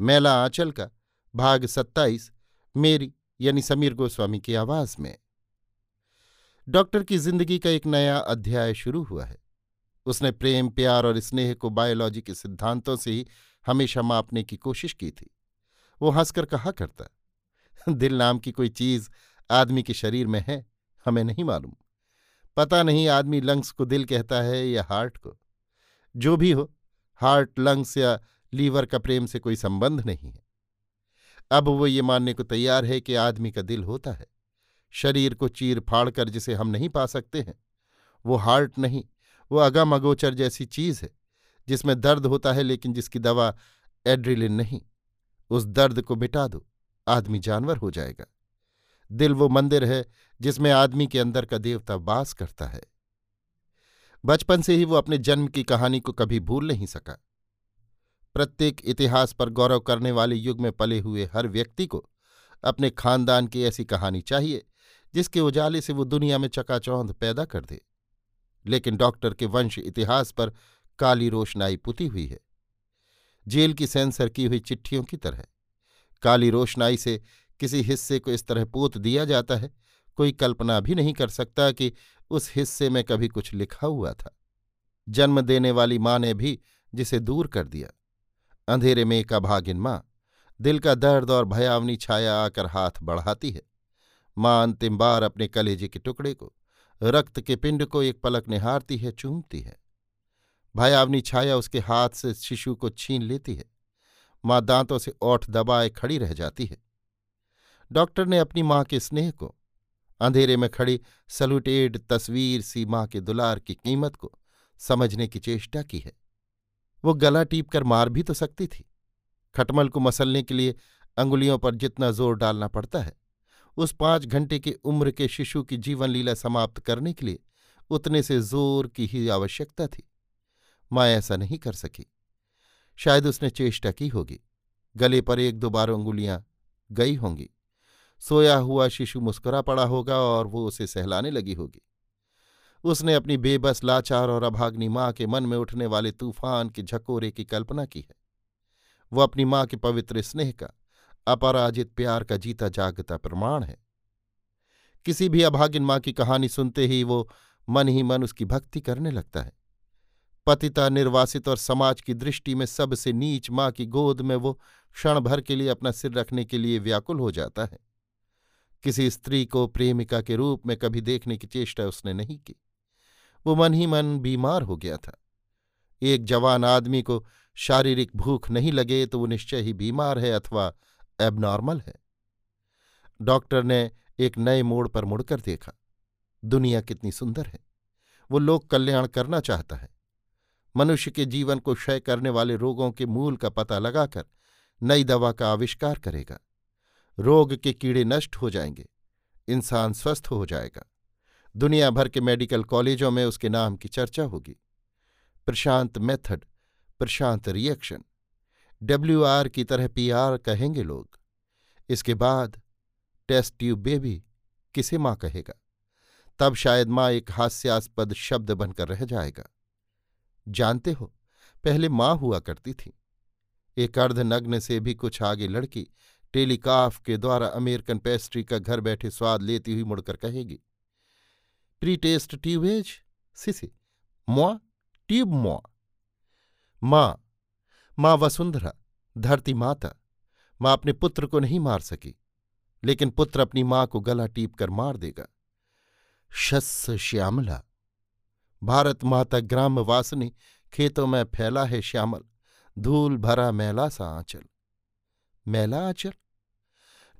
मैला आंचल का भाग सत्ताईस, मेरी यानी समीर गोस्वामी की आवाज़ में। डॉक्टर की ज़िंदगी का एक नया अध्याय शुरू हुआ है। उसने प्रेम, प्यार और स्नेह को बायोलॉजी के सिद्धांतों से ही हमेशा मापने की कोशिश की थी। वो हंसकर कहा करता, दिल नाम की कोई चीज़ आदमी के शरीर में है, हमें नहीं मालूम। पता नहीं आदमी लंग्स को दिल कहता है या हार्ट को। जो भी हो, हार्ट, लंग्स या लीवर का प्रेम से कोई संबंध नहीं है। अब वो ये मानने को तैयार है कि आदमी का दिल होता है। शरीर को चीर फाड़ कर जिसे हम नहीं पा सकते हैं। वो हार्ट नहीं, वो अगम अगोचर जैसी चीज़ है, जिसमें दर्द होता है लेकिन जिसकी दवा एड्रिलिन नहीं। उस दर्द को मिटा दो, आदमी जानवर हो जाएगा। दिल वो मंदिर है जिसमें आदमी के अंदर का देवता वास करता है। बचपन से ही वो अपने जन्म की कहानी को कभी भूल नहीं सका। प्रत्येक इतिहास पर गौरव करने वाले युग में पले हुए हर व्यक्ति को अपने खानदान की ऐसी कहानी चाहिए, जिसके उजाले से वो दुनिया में चकाचौंध पैदा कर दे। लेकिन डॉक्टर के वंश इतिहास पर काली रोशनाई पुती हुई है। जेल की सेंसर की हुई चिट्ठियों की तरह। काली रोशनाई से किसी हिस्से को इस तरह पोत दिया जाता है, कोई कल्पना भी नहीं कर सकता कि उस हिस्से में कभी कुछ लिखा हुआ था। जन्म देने वाली माँ ने भी जिसे दूर कर दिया। अंधेरे में एक अभागिन माँ? दिल का दर्द और भयावनी छाया आकर हाथ बढ़ाती है। माँ अंतिम बार अपने कलेजे के टुकड़े को, रक्त के पिंड को एक पलक निहारती है, चूमती है। भयावनी छाया उसके हाथ से शिशु को छीन लेती है। माँ दांतों से ओठ दबाए खड़ी रह जाती है। डॉक्टर ने अपनी माँ के स्नेह को, अंधेरे में खड़ी सल्यूटेड तस्वीर सी माँ के दुलार की कीमत को समझने की चेष्टा की है। वो गला टीप कर मार भी तो सकती थी। खटमल को मसलने के लिए अंगुलियों पर जितना ज़ोर डालना पड़ता है, उस पाँच घंटे की उम्र के शिशु की जीवन लीला समाप्त करने के लिए उतने से ज़ोर की ही आवश्यकता थी। माँ ऐसा नहीं कर सकी। शायद उसने चेष्टा की होगी। गले पर एक दो बार अंगुलियाँ गई होंगी। सोया हुआ शिशु मुस्कुरा पड़ा होगा और वो उसे सहलाने लगी होगी। उसने अपनी बेबस लाचार और अभाग्नि माँ के मन में उठने वाले तूफ़ान के झकोरे की कल्पना की है। वो अपनी माँ के पवित्र स्नेह का, अपराजित प्यार का जीता जागता प्रमाण है। किसी भी अभागिन माँ की कहानी सुनते ही वो मन ही मन उसकी भक्ति करने लगता है। पतिता निर्वासित और समाज की दृष्टि में सबसे नीच माँ की गोद में वो क्षण भर के लिए अपना सिर रखने के लिए व्याकुल हो जाता है। किसी स्त्री को प्रेमिका के रूप में कभी देखने की चेष्टा उसने नहीं की। वो मन ही मन बीमार हो गया था। एक जवान आदमी को शारीरिक भूख नहीं लगे तो वो निश्चय ही बीमार है अथवा एबनॉर्मल है। डॉक्टर ने एक नए मोड़ पर मुड़कर देखा। दुनिया कितनी सुंदर है। वो लोक कल्याण करना चाहता है। मनुष्य के जीवन को क्षय करने वाले रोगों के मूल का पता लगाकर नई दवा का आविष्कार करेगा। रोग के कीड़े नष्ट हो जाएँगे। इंसान स्वस्थ हो जाएगा। दुनिया भर के मेडिकल कॉलेजों में उसके नाम की चर्चा होगी। Prashant method, Prashant reaction. W R की तरह पी आर कहेंगे लोग। इसके बाद, टेस्ट ट्यूब बेबी किसे माँ कहेगा? तब शायद माँ एक हास्यास्पद शब्द बनकर रह जाएगा। जानते हो, पहले माँ हुआ करती थी। एक अर्धनग्न से भी कुछ आगे लड़की टेलीकाफ के द्वारा अमेरिकन पेस्ट्री का घर बैठे स्वाद लेती हुई मुड़कर कहेगी प्री टेस्ट ट्यूबेज सिसी मुआ ट्यूब मुआ माँ माँ वसुंधरा धरती माता माँ अपने पुत्र को नहीं मार सकी लेकिन पुत्र अपनी माँ को गला टीप कर मार देगा शस्य श्यामला भारत माता ग्राम वासनी खेतों में फैला है श्यामल धूल भरा मैला सा आंचल मैला आंचल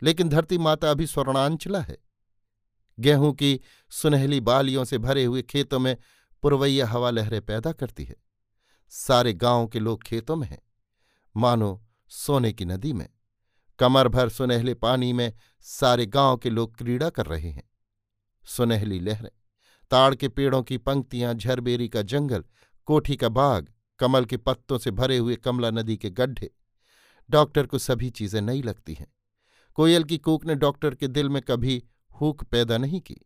लेकिन धरती माता अभी स्वर्णांचला है गेहूँ की सुनहली बालियों से भरे हुए खेतों में पुरवैया हवा लहरें पैदा करती है। सारे गाँव के लोग खेतों में हैं। मानो सोने की नदी में। कमर भर सुनहले पानी में सारे गाँव के लोग क्रीड़ा कर रहे हैं। सुनहली लहरें, ताड़ के पेड़ों की पंक्तियाँ, झरबेरी का जंगल, कोठी का बाग, कमल के पत्तों से भरे हुए कमला नदी के गड्ढे। डॉक्टर को सभी चीज़ें नई लगती हैं। कोयल की कूक ने डॉक्टर के दिल में कभी हूक पैदा नहीं की।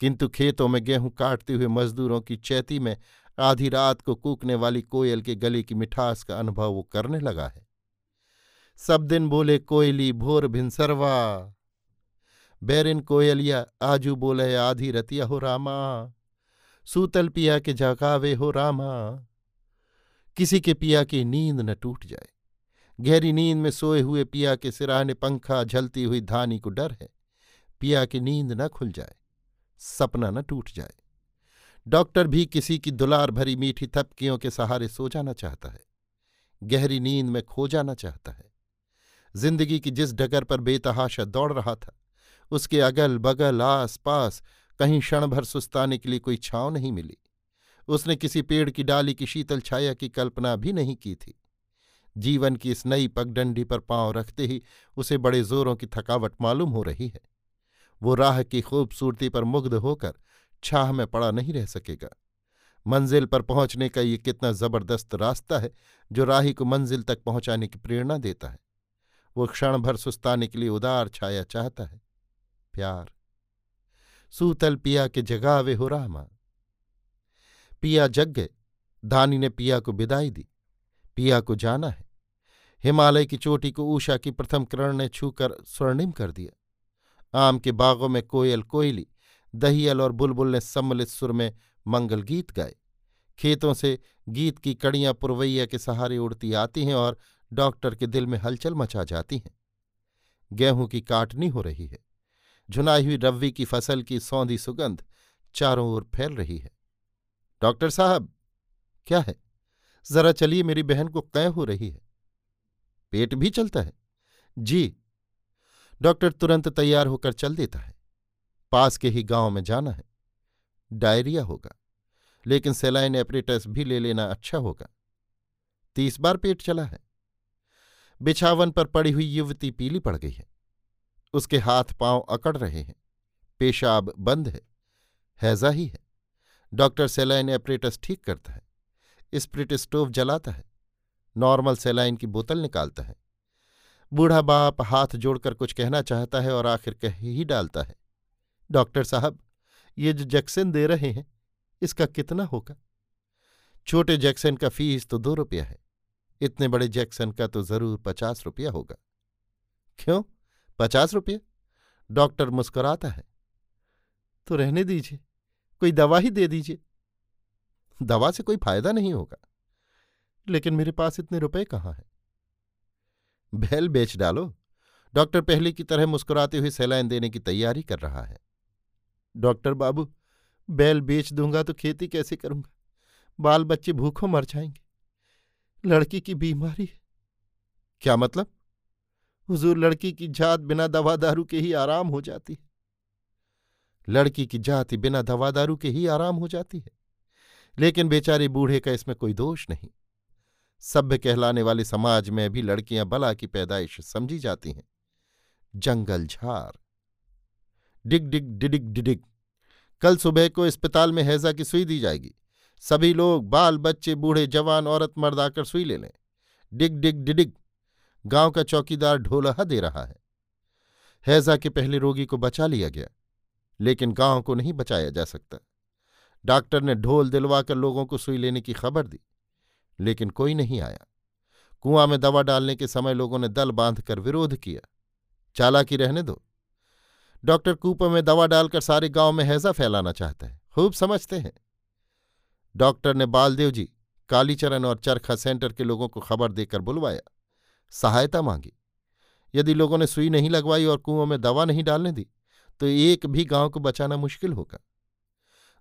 किंतु खेतों में गेहूँ काटते हुए मजदूरों की चैती में आधी रात को कूकने वाली कोयल के गले की मिठास का अनुभव वो करने लगा है। सब दिन बोले, कोयली भोर भिनसरवा बैरिन कोयलिया, आजू बोले, आधी रतिया हो रामा। सूतल पिया के जगावे हो रामा। किसी के पिया की नींद न टूट जाए। गहरी नींद में सोए हुए पिया के सिराने पंखा, झलती हुई धानी को डर है। पिया की नींद न खुल जाए, सपना न टूट जाए। डॉक्टर भी किसी की दुलार भरी मीठी थपकियों के सहारे सो जाना चाहता है, गहरी नींद में खो जाना चाहता है। ज़िंदगी की जिस डगर पर बेतहाशा दौड़ रहा था, उसके अगल बगल आस पास कहीं क्षण भर सुस्ताने के लिए कोई छांव नहीं मिली। उसने किसी पेड़ की डाली की शीतल छाया की कल्पना भी नहीं की थी। जीवन की इस नई पगडंडी पर पाँव रखते ही उसे बड़े जोरों की थकावट मालूम हो रही है। वो राह की खूबसूरती पर मुग्ध होकर छाह में पड़ा नहीं रह सकेगा। मंजिल पर पहुँचने का ये कितना ज़बरदस्त रास्ता है, जो राही को मंजिल तक पहुँचाने की प्रेरणा देता है। वो क्षण भर सुस्ताने के लिए उदार छाया चाहता है। प्यार। सूतल पिया के जगावे हो रामा पिया जग गए। धानी ने पिया को बिदाई दी। पिया को जाना है। हिमालय की चोटी को ऊषा की प्रथम किरण ने छूकर स्वर्णिम कर दिया। आम के बागों में कोयल, कोयली, दहियल और बुलबुल ने सम्मिलित सुर में मंगल गीत गाए। खेतों से गीत की कड़ियाँ पुरवैया के सहारे उड़ती आती हैं और डॉक्टर के दिल में हलचल मचा जाती हैं। गेहूँ की काटनी हो रही है। झुनाई हुई रव्वी की फ़सल की सौंधी सुगंध चारों ओर फैल रही है। डॉक्टर साहब, क्या है? जरा चलिए मेरी बहन को कै हो रही है। पेट भी चलता है। जी डॉक्टर तुरंत तैयार होकर चल देता है। पास के ही गाँव में जाना है। डायरिया होगा, लेकिन सेलाइन एपरेटस भी ले लेना अच्छा होगा। तीस बार पेट चला है। बिछावन पर पड़ी हुई युवती पीली पड़ गई है। उसके हाथ पाँव अकड़ रहे हैं। पेशाब बंद है। हैजा ही है। डॉक्टर सेलाइन एपरेटस ठीक करता है। स्प्रिट स्टोव जलाता है। नॉर्मल सेलाइन की बोतल निकालता है। बूढ़ा बाप हाथ जोड़कर कुछ कहना चाहता है और आखिर कह ही डालता है, डॉक्टर साहब, ये जो जैक्सन दे रहे हैं, इसका कितना होगा? छोटे जैक्सन का फ़ीस तो दो रुपया है, इतने बड़े जैक्सन का तो ज़रूर पचास रुपया होगा। क्यों? पचास रुपये? डॉक्टर मुस्कुराता है तो रहने दीजिए, कोई दवा ही दे दीजिए। दवा से कोई फ़ायदा नहीं होगा, लेकिन मेरे पास इतने रुपए कहाँ हैं? बैल बेच डालो। डॉक्टर पहले की तरह मुस्कुराते हुए सैलाइन देने की तैयारी कर रहा है। डॉक्टर बाबू, बैल बेच दूँगा तो खेती कैसे करूँगा? बाल बच्चे भूखों मर जाएँगे। लड़की की बीमारी है। क्या मतलब? हुजूर लड़की की जात बिना दवा दारू के ही आराम हो जाती है। लड़की की जाति बिना दवा दारू के ही आराम हो जाती है। लेकिन बेचारे बूढ़े का इसमें कोई दोष नहीं। सभ्य कहलाने वाले समाज में भी लड़कियाँ बला की पैदाइश समझी जाती हैं। जंगल झार डिग डिग डिडिग डिडिग। कल सुबह को अस्पताल में हैजा की सुई दी जाएगी। सभी लोग, बाल बच्चे, बूढ़े, जवान, औरत, मर्द आकर सुई ले लें। डिग डिग डिडिग। गाँव का चौकीदार ढोलहा दे रहा है। हैजा के पहले रोगी को बचा लिया गया, लेकिन गाँव को नहीं बचाया जा सकता। डॉक्टर ने ढोल दिलवाकर लोगों को सुई लेने की खबर दी। लेकिन कोई नहीं आया। कुआँ में दवा डालने के समय लोगों ने दल बांधकर विरोध किया। चालाकी रहने दो। डॉक्टर कूपर में दवा डालकर सारे गाँव में हैजा फैलाना चाहता है। खूब समझते हैं। डॉक्टर ने बालदेव जी, कालीचरण और चरखा सेंटर के लोगों को खबर देकर बुलवाया। सहायता मांगी। यदि लोगों ने सुई नहीं लगवाई और कुओं में दवा नहीं डालने दी तो एक भी गाँव को बचाना मुश्किल होगा।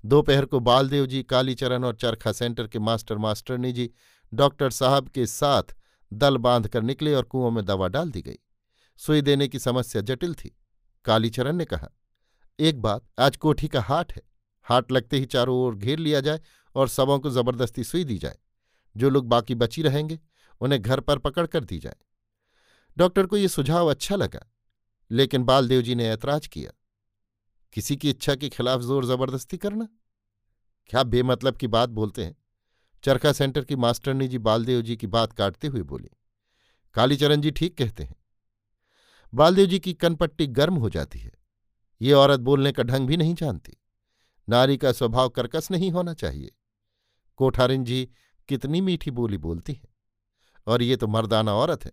दोपहर को बालदेव जी, कालीचरण और चरखा सेंटर के मास्टर मास्टरनी जी, डॉक्टर साहब के साथ दल बाँध कर निकले और कुओं में दवा डाल दी गई। सुई देने की समस्या जटिल थी। कालीचरण ने कहा, एक बात, आज कोठी का हाट है। हाट लगते ही चारों ओर घेर लिया जाए और सबों को ज़बरदस्ती सुई दी जाए। जो लोग बाकी बची रहेंगे, उन्हें घर पर पकड़ कर दी जाए। डॉक्टर को ये सुझाव अच्छा लगा, लेकिन बालदेव जी ने ऐतराज किया किसी की इच्छा के खिलाफ ज़ोर ज़बरदस्ती करना? क्या बेमतलब की बात बोलते हैं? चरखा सेंटर की मास्टरनी जी बालदेव जी की बात काटते हुए बोली कालीचरण जी ठीक कहते हैं। बालदेव जी की कनपट्टी गर्म हो जाती है। ये औरत बोलने का ढंग भी नहीं जानती। नारी का स्वभाव कर्कश नहीं होना चाहिए। कोठारिन जी कितनी मीठी बोली बोलती है। और ये तो मर्दाना औरत है।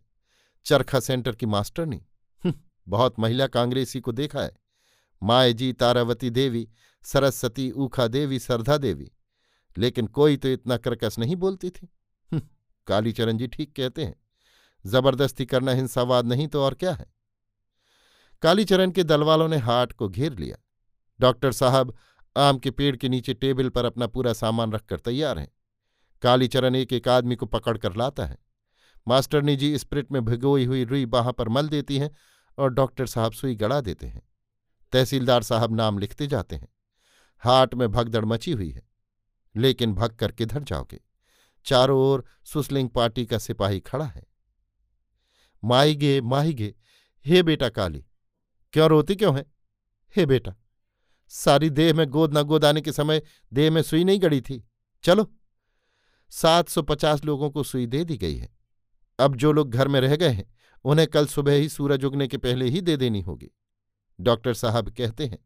चरखा सेंटर की मास्टरनी हम्म, बहुत महिला कांग्रेसी को देखा है। माए जी तारावती देवी सरस्वती ऊखा देवी सरधा देवी। लेकिन कोई तो इतना कर्कश नहीं बोलती थी। हम्म, कालीचरण जी ठीक कहते हैं ज़बरदस्ती करना हिंसावाद नहीं तो और क्या है? कालीचरण के दलवालों ने हाट को घेर लिया। डॉक्टर साहब आम के पेड़ के नीचे टेबल पर अपना पूरा सामान रखकर तैयार हैं। कालीचरण एक एक आदमी को पकड़कर लाता है। मास्टरनी जी स्प्रिट में भिगोई हुई रुई बाह पर मल देती हैं और डॉक्टर साहब सुई गड़ा देते हैं। तहसीलदार साहब नाम लिखते जाते हैं। हाट में भगदड़ मची हुई है। लेकिन भग कर किधर जाओगे? चारों ओर सुसलिंग पार्टी का सिपाही खड़ा है। माई गे माही गे हे बेटा काली, क्यों रोती क्यों है? हे बेटा, सारी देह में गोद न गोद आने के समय देह में सुई नहीं गड़ी थी। चलो, सात सौ पचास लोगों को सुई दे दी गई है। अब जो लोग घर में रह गए हैं, उन्हें कल सुबह ही सूरज उगने के पहले ही दे देनी होगी। डॉक्टर साहब कहते हैं,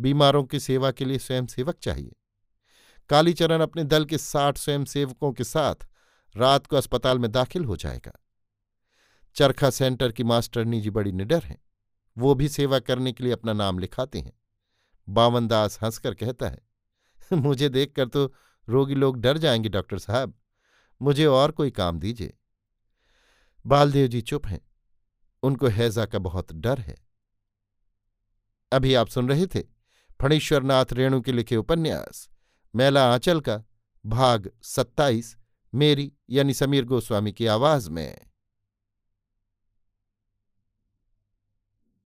बीमारों की सेवा के लिए स्वयंसेवक चाहिए। कालीचरण अपने दल के साठ स्वयंसेवकों के साथ रात को अस्पताल में दाखिल हो जाएगा। चरखा सेंटर की मास्टरनी जी बड़ी निडर हैं। वो भी सेवा करने के लिए अपना नाम लिखाते हैं। बावनदास हंसकर कहता है, मुझे देखकर तो रोगी लोग डर जाएँगे, डॉक्टर साहब। मुझे और कोई काम दीजिए। बालदेव जी चुप हैं। उनको हैजा का बहुत डर है। अभी आप सुन रहे थे फणीश्वरनाथ रेणु के लिखे उपन्यास, मैला आंचल का, भाग सत्ताईस, मेरी यानी समीर गोस्वामी की आवाज़ में।